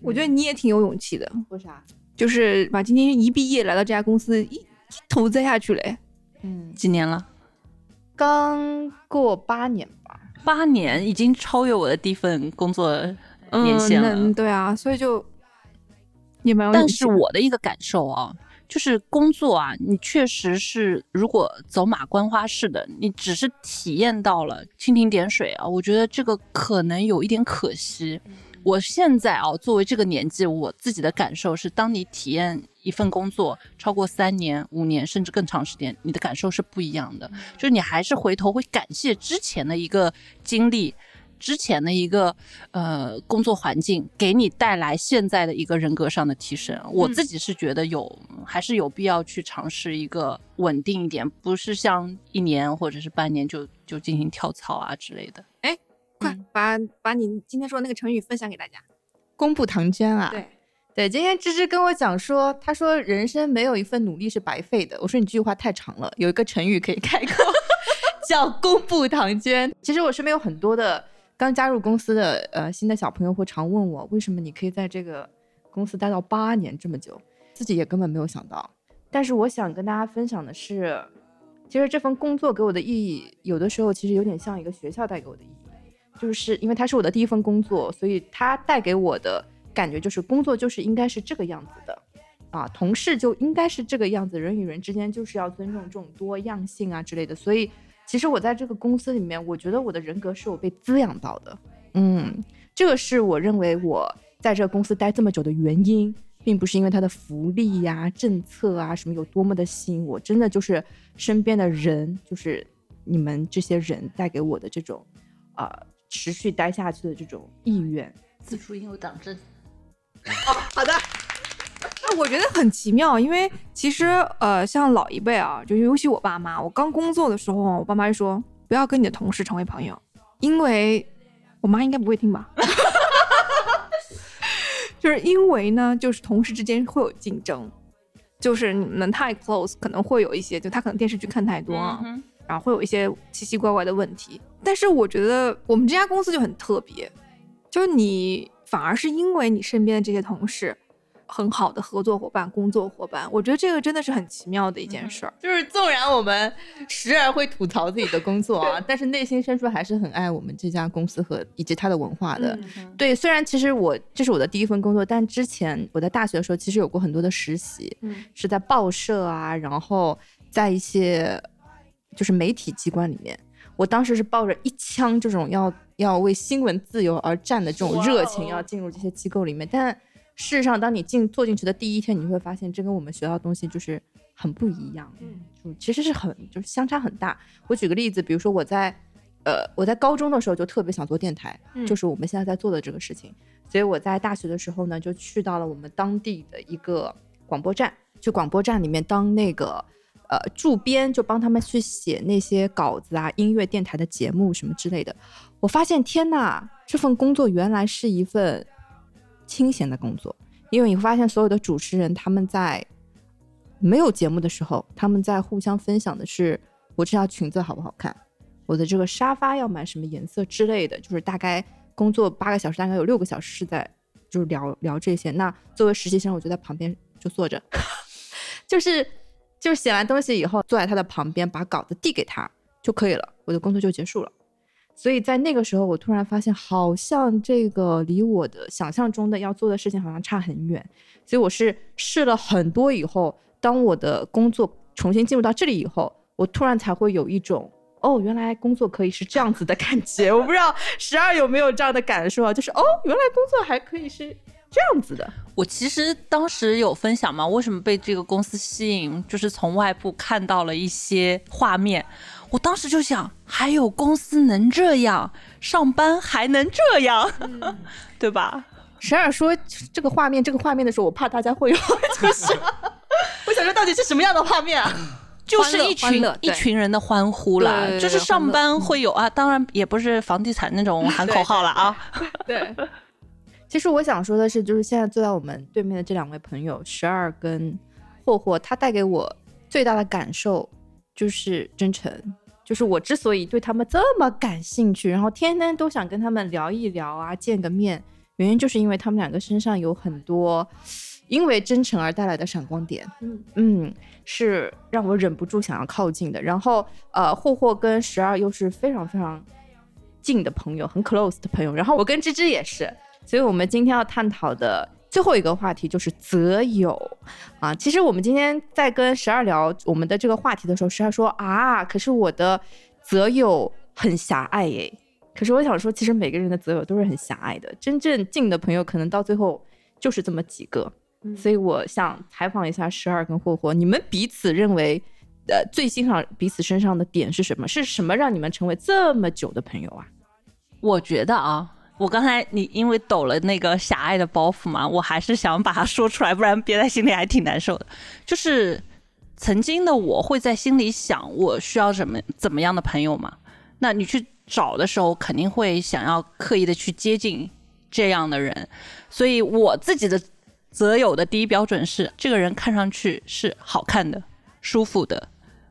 我觉得你也挺有勇气的。为啥？就是把今天一毕业来到这家公司一一头栽下去嘞。嗯，几年了？刚过八年吧。八年已经超越我的第一份工作。年限了，对啊，所以就也没有。但是我的一个感受啊，就是工作啊，你确实是如果走马观花式的，你只是体验到了蜻蜓点水啊，我觉得这个可能有一点可惜。我现在啊，作为这个年纪，我自己的感受是，当你体验一份工作超过三年、五年，甚至更长时间，你的感受是不一样的。就是你还是回头会感谢之前的一个经历。之前的一个呃工作环境给你带来现在的一个人格上的提升，我自己是觉得有还是有必要去尝试一个稳定一点，不是像一年或者是半年就就进行跳槽啊之类的。哎，快把把你今天说的那个成语分享给大家，公布唐娟啊！对对，今天芝芝跟我讲说，他说人生没有一份努力是白费的。我说你这句话太长了，有一个成语可以概括，(laughs) 叫公布唐娟。其实我身边有很多的。刚加入公司的呃新的小朋友会常问我，为什么你可以在这个公司待到八年这么久？自己也根本没有想到。但是我想跟大家分享的是，其实这份工作给我的意义，有的时候其实有点像一个学校带给我的意义，就是因为它是我的第一份工作，所以它带给我的感觉就是工作就是应该是这个样子的啊，同事就应该是这个样子，人与人之间就是要尊重这种多样性啊之类的，所以。其实我在这个公司里面，我觉得我的人格是有被滋养到的，嗯，这个是我认为我在这个公司待这么久的原因，并不是因为它的福利呀、政策啊什么有多么的吸引我，真的就是身边的人，就是你们这些人带给我的这种，啊，持续待下去的这种意愿。此处应有党证。哦，好的。我觉得很奇妙，因为其实呃，像老一辈啊，就尤其我爸妈，我刚工作的时候，我爸妈就说不要跟你的同事成为朋友，因为我妈应该不会听吧，(laughs) 就是因为呢，就是同事之间会有竞争，就是你们太 close，可能会有一些，就他可能电视剧看太多啊，然后会有一些奇奇怪怪的问题。但是我觉得我们这家公司就很特别，就是你反而是因为你身边的这些同事。很好的合作伙伴、工作伙伴，我觉得这个真的是很奇妙的一件事儿。就是纵然我们时而会吐槽自己的工作啊，(laughs) 但是内心深处还是很爱我们这家公司和以及它的文化的。对，虽然其实我这是我的第一份工作，但之前我在大学的时候其实有过很多的实习，是在报社啊，然后在一些就是媒体机关里面。我当时是抱着一腔这种要要为新闻自由而战的这种热情，要进入这些机构里面，但。事实上，当你进坐进去的第一天，你会发现这跟我们学到的东西就是很不一样，就其实是很就是相差很大。我举个例子，比如说我在呃我在高中的时候就特别想做电台，嗯就是我们现在在做的这个事情，所以我在大学的时候呢就去到了我们当地的一个广播站，去广播站里面当那个。呃，驻编就帮他们去写那些稿子啊，音乐电台的节目什么之类的。我发现，天呐，这份工作原来是一份清闲的工作，因为你会发现所有的主持人他们在没有节目的时候，他们在互相分享的是我这条裙子好不好看，我的这个沙发要买什么颜色之类的，就是大概工作八个小时，大概有六个小时是在就是聊聊这些。那作为实习生，我就在旁边就坐着，(laughs) 就是就是写完东西以后，坐在他的旁边，把稿子递给他就可以了，我的工作就结束了。所以在那个时候，我突然发现，好像这个离我的想象中的要做的事情好像差很远。所以我是试了很多以后，当我的工作重新进入到这里以后，我突然才会有一种哦，原来工作可以是这样子的感觉。我不知道 (laughs) 十二有没有这样的感受啊？就是哦，原来工作还可以是这样子的。我其实当时有分享嘛，为什么被这个公司吸引，就是从外部看到了一些画面。我当时就想，还有公司能这样，上班还能这样，(laughs) 对吧？十二说这个画面，这个画面的时候，我怕大家会有，(laughs) 就是我想说到底是什么样的画面啊？(laughs) 就是一群一群人的欢呼啦，就是上班会有啊，当然也不是房地产那种喊口号了啊，对。其实我想说的是，就是现在坐在我们对面的这两位朋友，十二跟霍霍，他带给我最大的感受就是真诚。就是我之所以对他们这么感兴趣，然后天天都想跟他们聊一聊啊，见个面，原因就是因为他们两个身上有很多因为真诚而带来的闪光点。嗯嗯，是让我忍不住想要靠近的。然后呃，霍霍跟十二又是非常非常近的朋友，很 close 的朋友。然后我跟芝芝也是，所以我们今天要探讨的最后一个话题就是择友啊。其实我们今天在跟十二聊我们的这个话题的时候，十二说啊，可是我的择友很狭隘耶。可是我想说，其实每个人的择友都是很狭隘的，真正近的朋友可能到最后就是这么几个。所以我想采访一下十二跟霍霍，你们彼此认为，呃，最欣赏彼此身上的点是什么？是什么让你们成为这么久的朋友啊？我觉得啊，我刚才你因为抖了那个狭隘的包袱嘛，我还是想把它说出来，不然憋在心里还挺难受的。就是曾经的我会在心里想，我需要什么怎么样的朋友嘛？那你去找的时候，肯定会想要刻意的去接近这样的人，所以我自己的择友的第一标准是，这个人看上去是好看的、舒服的。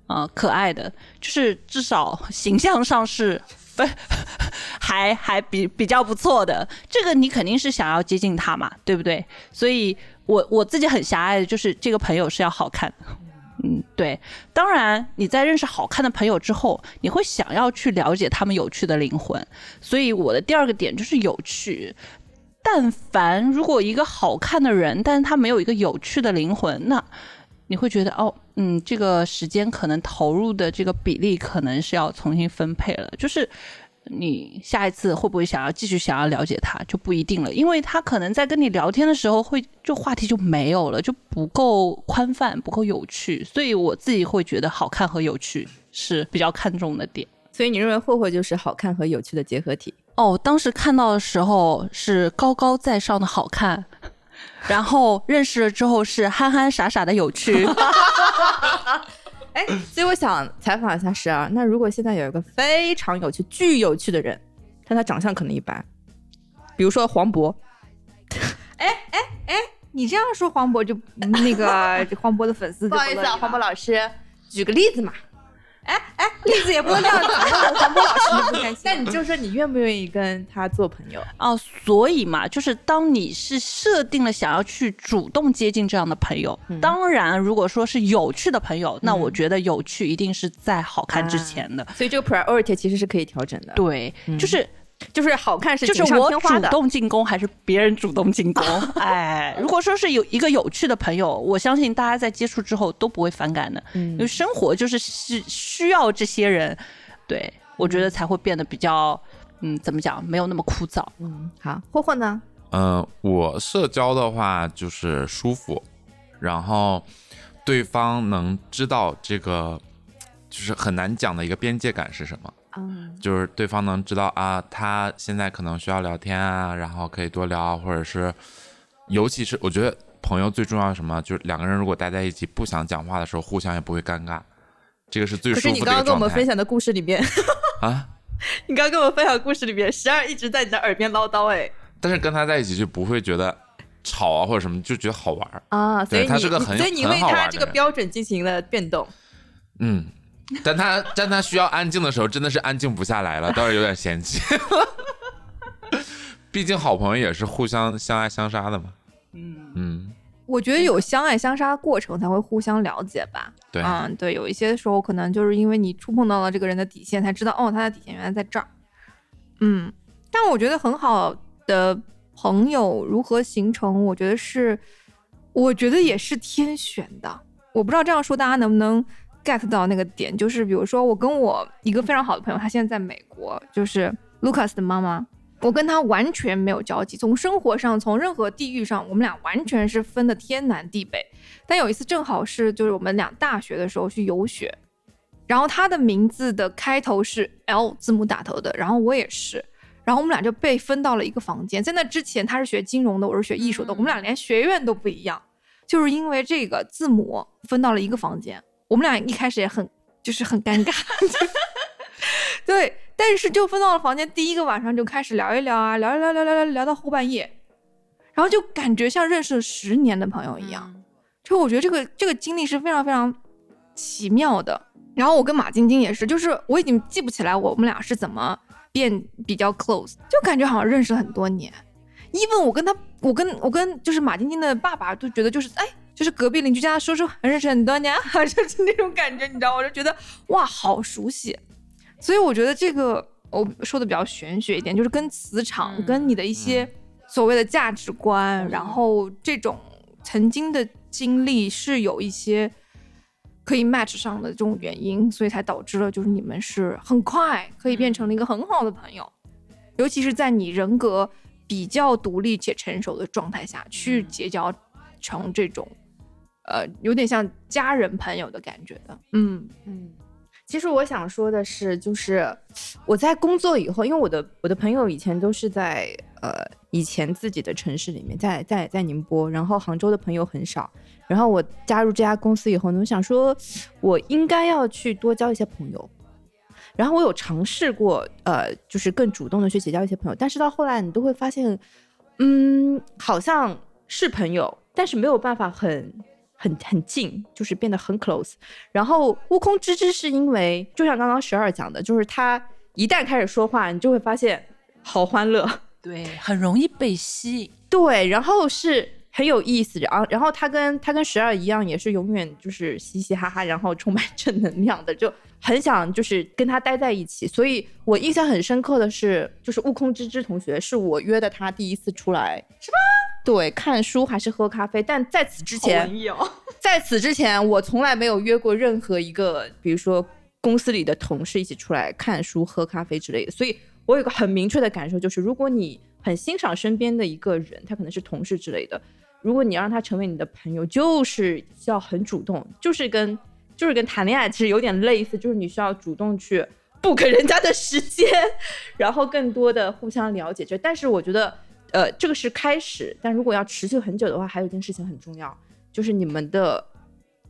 啊、可爱的，就是至少形象上是 (laughs) 还还比比较不错的，这个你肯定是想要接近他嘛，对不对？所以我我自己很狭隘的，就是这个朋友是要好看。嗯，对。当然，你在认识好看的朋友之后，你会想要去了解他们有趣的灵魂。所以我的第二个点就是有趣。但凡如果一个好看的人，但是他没有一个有趣的灵魂，那你会觉得哦，嗯，这个时间可能投入的这个比例可能是要重新分配了，就是。你下一次会不会想要继续想要了解他就不一定了，因为他可能在跟你聊天的时候会就话题就没有了，就不够宽泛，不够有趣，所以我自己会觉得好看和有趣是比较看重的点。所以你认为霍霍就是好看和有趣的结合体？哦，当时看到的时候是高高在上的好看，然后认识了之后是憨憨傻傻的有趣。(laughs) 哎，所以我想采访一下十二。那如果现在有一个非常有趣、巨有趣的人，但他长相可能一般，比如说黄渤，(laughs) 哎哎哎你这样说黄渤就那个 (laughs) 黄渤的粉丝不好意思啊，黄渤老师，举个例子嘛。例子也不能这样讲，黄渤老师也不开心。(laughs) 但你就说你愿不愿意跟他做朋友？哦，所以嘛，就是当你是设定了想要去主动接近这样的朋友，当然，如果说是有趣的朋友，那我觉得有趣一定是在好看之前的。所以这个 priority 其实是可以调整的。对，就是就是好看是锦上就是我主添花的。动进攻还是别人主动进攻？(laughs) 哎，如果说是有一个有趣的朋友，我相信大家在接触之后都不会反感的，因为生活就是需需要这些人，对我觉得才会变得比较，嗯，怎么讲，没有那么枯燥。嗯，好，霍霍呢？嗯，我社交的话就是舒服，然后对方能知道这个就是很难讲的一个边界感是什么。嗯就是对方能知道啊，他现在可能需要聊天啊，然后可以多聊，或者是，尤其是我觉得朋友最重要的什么，就是两个人如果待在一起不想讲话的时候，互相也不会尴尬，这个是最可舒服的一个是你刚刚跟我们分享的故事里面，啊。(laughs) 你刚刚跟我们分享的故事里面，十二一直在你的耳边唠叨，哎但是跟他在一起就不会觉得吵啊或者什么，就觉得好玩儿。啊，所以你他是个很所以你为他这个标准进行了变动。嗯，(laughs) 但他但他需要安静的时候，真的是安静不下来了，(laughs) 倒是有点嫌弃。(laughs) 毕竟好朋友也是互相相爱相杀的嘛。嗯，嗯，我觉得有相爱相杀的过程才会互相了解吧。对，嗯，对，有一些时候可能就是因为你触碰到了这个人的底线，才知道哦，他的底线原来在这儿。嗯，但我觉得很好的朋友如何形成，我觉得是，我觉得也是天选的。我不知道这样说大家能不能 get 到那个点，就是比如说我跟我一个非常好的朋友，他现在在美国，就是 Lucas 的妈妈。我跟他完全没有交集，从生活上，从任何地域上，我们俩完全是分的天南地北。但有一次正好是就是我们俩大学的时候去游学，然后他的名字的开头是 L 字母打头的，然后我也是，然后我们俩就被分到了一个房间。在那之前他是学金融的，我是学艺术的，我们俩连学院都不一样，就是因为这个字母分到了一个房间。我们俩一开始也很就是很尴尬，(laughs) 对，但是就分到了房间，第一个晚上就开始聊一聊啊，聊一聊聊聊聊聊到后半夜，然后就感觉像认识了十年的朋友一样。就我觉得这个这个经历是非常非常奇妙的。然后我跟马晶晶也是，就是我已经记不起来我们俩是怎么变比较 close，就感觉好像认识了很多年。even 我跟他，我跟我跟就是马晶晶的爸爸都觉得就是哎，就是隔壁邻居家的叔叔认识很多年，(laughs) 就是那种感觉，你知道？我就觉得哇，好熟悉。所以我觉得这个我说的比较玄学一点，就是跟磁场、嗯跟你的一些所谓的价值观，然后这种曾经的经历是有一些可以 match 上的这种原因，所以才导致了就是你们是很快可以变成了一个很好的朋友，尤其是在你人格比较独立且成熟的状态下去结交成这种。呃，有点像家人朋友的感觉的，嗯，嗯，其实我想说的是，就是我在工作以后，因为我的我的朋友以前都是在呃以前自己的城市里面，在在在宁波，然后杭州的朋友很少。然后我加入这家公司以后呢，我想说，我应该要去多交一些朋友。然后我有尝试过，呃，就是更主动的去结交一些朋友，但是到后来你都会发现，嗯，好像是朋友，但是没有办法很很很近，就是变得很 close。然后悟空之之是因为，就像刚刚十二讲的，就是他一旦开始说话，你就会发现好欢乐，对，很容易被吸引。对，然后是很有意思，然后然后他跟他跟十二一样，也是永远就是嘻嘻哈哈，然后充满正能量的，就很想就是跟他待在一起。所以我印象很深刻的是，就是悟空芝芝同学是我约的他第一次出来，是吗？对，看书还是喝咖啡？但在此之前，在此之前，我从来没有约过任何一个，比如说公司里的同事一起出来看书、喝咖啡之类的。所以我有个很明确的感受，就是如果你很欣赏身边的一个人，他可能是同事之类的，如果你要让他成为你的朋友，就是要很主动，就是跟就是跟谈恋爱其实有点类似，就是你需要主动去 book 人家的时间，然后更多的互相了解。这，但是我觉得，呃，这个是开始，但如果要持续很久的话，还有一件事情很重要，就是你们的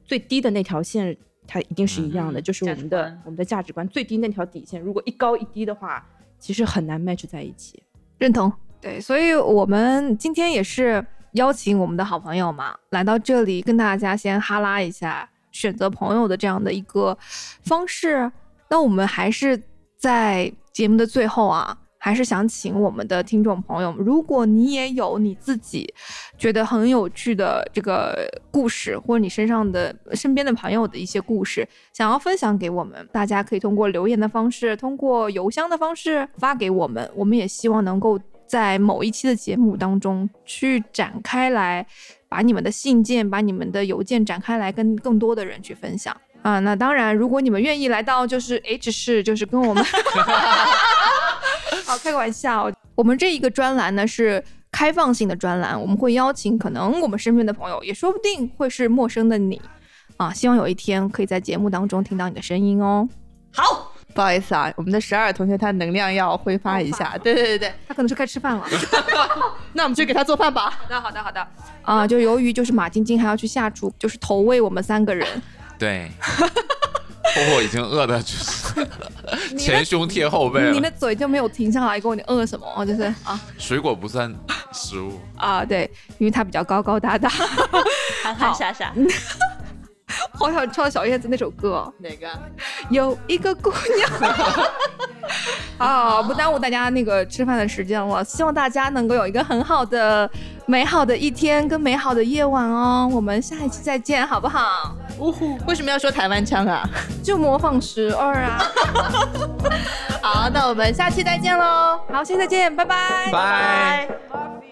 最低的那条线，它一定是一样的，嗯就是我们的我们的价值观最低那条底线，如果一高一低的话，其实很难 match 在一起。认同。对，所以我们今天也是邀请我们的好朋友嘛，来到这里跟大家先哈拉一下选择朋友的这样的一个方式。那我们还是在节目的最后啊，还是想请我们的听众朋友，如果你也有你自己觉得很有趣的这个故事，或者你身上的身边的朋友的一些故事，想要分享给我们，大家可以通过留言的方式，通过邮箱的方式发给我们。我们也希望能够在某一期的节目当中去展开来，把你们的信件、把你们的邮件展开来，跟更多的人去分享。啊，那当然，如果你们愿意来到就是 H 市，就是跟我们，(laughs) (laughs) 好开个玩笑。我们这一个专栏呢是开放性的专栏，我们会邀请可能我们身边的朋友，也说不定会是陌生的你，啊，希望有一天可以在节目当中听到你的声音哦。好，不好意思啊，我们的十二同学他能量要挥发一下。对对对对，他可能是该吃饭了。(laughs) 那我们去给他做饭吧。好的，好的，好的。啊，就由于就是马晶晶还要去下厨，就是投喂我们三个人。对，(laughs) 婆婆已经饿的就是前胸贴后背了。你的嘴就没有停下来过，你饿什么？哦，就是啊。水果不算食物，啊，对，因为它比较高高大大，(laughs) (laughs) 憨憨傻傻，(laughs) 好想唱小叶子那首歌哦。哪个？有一个姑娘。(laughs) 好，不耽误大家那个吃饭的时间了。希望大家能够有一个很好的、美好的一天跟美好的夜晚哦。我们下一期再见，好不好？呜呼！为什么要说台湾腔啊？(laughs) 就模仿十二啊。(laughs) 好，那我们下期再见喽。好，下期再见，拜拜。拜。